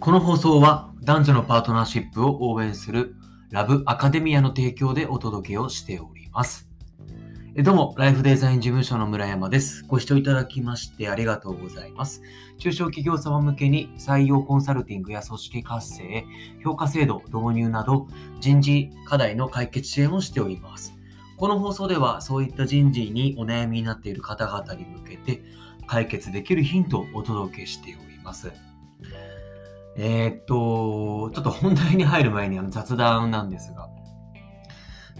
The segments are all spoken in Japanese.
この放送は男女のパートナーシップを応援するラブアカデミアの提供でお届けをしております。どうも、ライフデザイン事務所の村山です。ご視聴いただきましてありがとうございます。中小企業様向けに採用コンサルティングや組織活性、評価制度導入など人事課題の解決支援をしております。この放送ではそういった人事にお悩みになっている方々に向けて解決できるヒントをお届けしております。えーっと、ちょっと本題に入る前にあの雑談なんですが、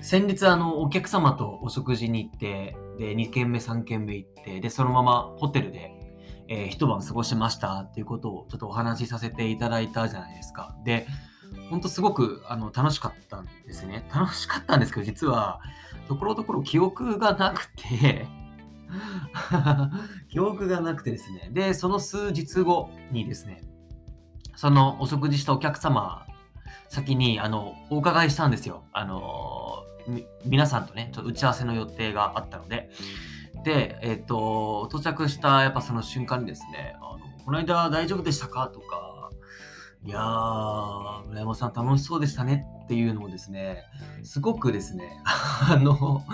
先日あのお客様とお食事に行って、で、2軒目3軒目行って、で、そのままホテルで、えー一晩過ごしましたっていうことをちょっとお話しさせていただいたじゃないですか。で、本当すごくあの楽しかったんですね。楽しかったんですけど、実は、ところどころ記憶がなくて、記憶がなくてですね。で、その数日後にですね、そのお食事したお客様先にあのお伺いしたんですよ。あの皆さんとね、ちょっと打ち合わせの予定があったので。で、えっ、と、到着したやっぱその瞬間にですね、あのこの間大丈夫でしたか？とか、いやー、村山さん楽しそうでしたね？っていうのをですね、すごくですね、あの、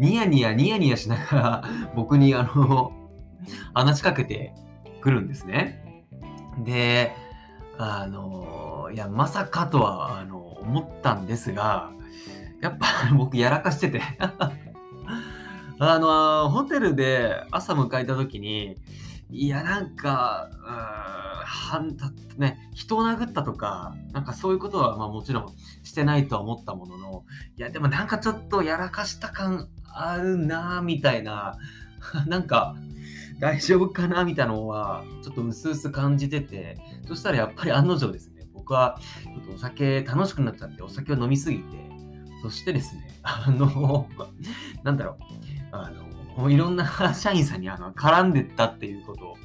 ニヤニヤニヤニヤしながら僕にあの、話しかけてくるんですね。で、あの、いや、まさかとは、あの、思ったんですが、やっぱ 僕やらかしてて。あの、ホテルで朝迎えた時に、いや、なんか、うーんはんたね、人を殴ったとか、なんかそういうことは、まあもちろんしてないとは思ったものの、いや、でもなんかちょっとやらかした感あるなぁ、みたいな、なんか、大丈夫かなみたいなのは、ちょっと薄々感じてて、そしたらやっぱり案の定ですね、僕はちょっとお酒楽しくなっちゃって、お酒を飲みすぎて、そしてですね、あの、なんだろう、あの、いろんな社員さんにあの絡んでったっていうことを、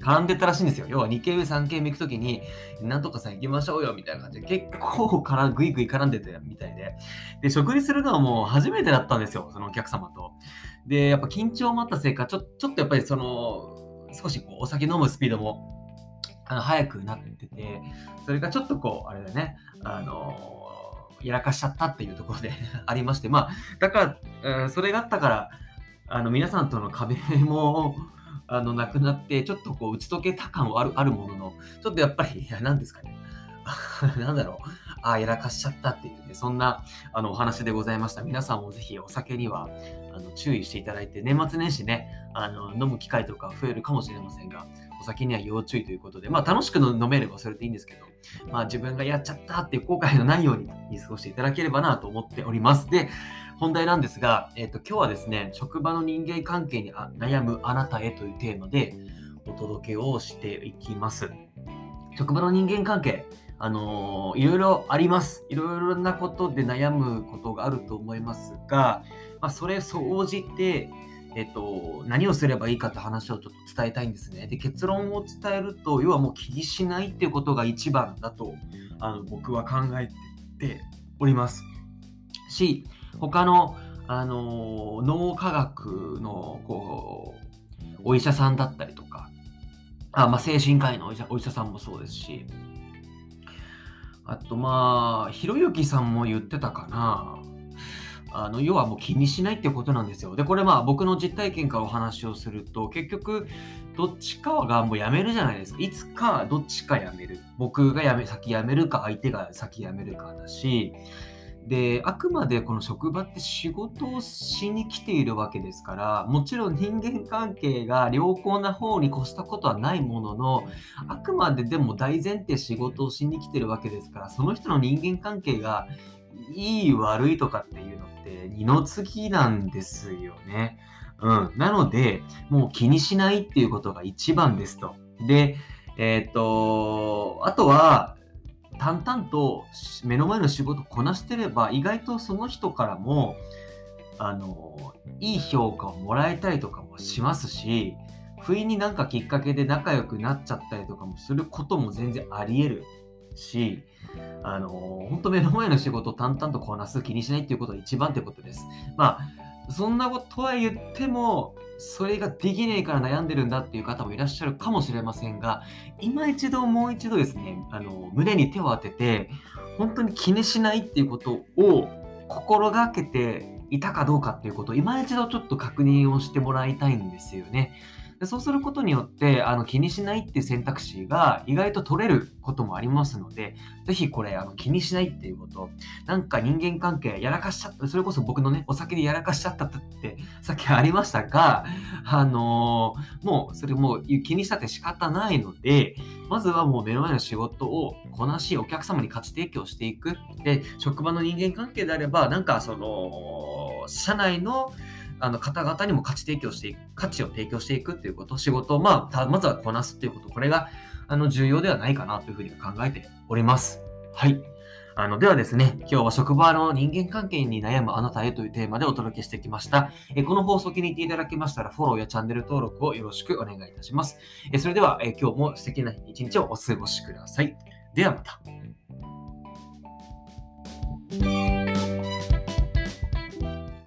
絡んでったらしいんですよ。要は2軒目、3軒目行くときに、なんとかさん行きましょうよみたいな感じで、結構からぐいぐい絡んでてみたいで。で、食事するのはもう初めてだったんですよ、そのお客様と。で、やっぱ緊張もあったせいか、ちょちょっとやっぱりその、少しこうお酒飲むスピードもあの速くなってて、それがちょっとこう、あれだね、あのやらかしちゃったっていうところで ありまして、まあ、だから、うんそれがあったから、あの皆さんとの壁もあのなくなって、ちょっとこう打ち解けた感はあるあるものの、ちょっとやっぱり、いや、なんですかね。なんだろう。ああ、やらかしちゃったっていうね、そんなあのお話でございました。皆さんもぜひお酒にはあの注意していただいて、年末年始ね、あの飲む機会とか増えるかもしれませんが、お酒には要注意ということで、まあ楽しく飲めればそれでいいんですけど、まあ自分がやっちゃったっていう後悔のないように見過ごしていただければなと思っております。で、本題なんですが、えっ、と、今日はですね、職場の人間関係に悩むあなたへというテーマでお届けをしていきます。職場の人間関係、あのーいろいろあります。いろいろなことで悩むことがあると思いますが、まあ、それ総じて、えっと、何をすればいいかって話をちょっと伝えたいんですね。で、結論を伝えると、要はもう気にしないっていうことが一番だと、あの僕は考えております。し、他の、あの脳科学のこうお医者さんだったりとか、あまあ、精神科医のお医者お医者さんもそうですし、あとまあ、ひろゆきさんも言ってたかな。あの要はもう気にしないってことなんですよ。で、これまあ僕の実体験からお話をすると、結局、どっちかがもうやめるじゃないですか。いつかどっちかやめる。僕がやめ先やめるか、相手が先やめるかだし、で、あくまでこの職場って仕事をしに来ているわけですから、もちろん人間関係が良好な方に越したことはないものの、あくまででも大前提仕事をしに来てるわけですから、その人の人間関係がいい悪いとかっていうのって二の次なんですよね。うん。なので、もう気にしないっていうことが一番ですと。で、えっ、と、あとは、淡々と目の前の仕事をこなしてれば、意外とその人からも、あの、いい評価をもらえたりとかもしますし、不意になんかきっかけで仲良くなっちゃったりとかもすることも全然あり得るし、あの、本当目の前の仕事を淡々とこなす気にしないっていうことが一番ってことです。まあ、そんなことは言っても、それができねえから悩んでるんだっていう方もいらっしゃるかもしれませんが、今一度もう一度ですね、あの胸に手を当てて、本当に気にしないっていうことを心がけていたかどうかっていうことを今一度ちょっと確認をしてもらいたいんですよね。でそうすることによって、あの気にしないっていう選択肢が意外と取れることもありますので、ぜひこれあの気にしないっていうこと、なんか人間関係やらかしちゃった、それこそ僕のね、お酒でやらかしちゃったってさっきありましたが、あのー、もうそれもう気にしたって仕方ないので、まずはもう目の前の仕事をこなし、お客様に価値提供していく。で、職場の人間関係であれば、なんかその、社内のあの方々にも価値提供していく、価値を提供していくっていうこと、仕事を、まあ、まずはこなすっていうこと、これがあの重要ではないかなというふうに考えております。はい。あのではですね、今日は職場の人間関係に悩むあなたへというテーマでお届けしてきました。えこの放送気に入っていただけましたらフォローやチャンネル登録をよろしくお願いいたします。えそれではえ今日も素敵な一日をお過ごしください。ではまた。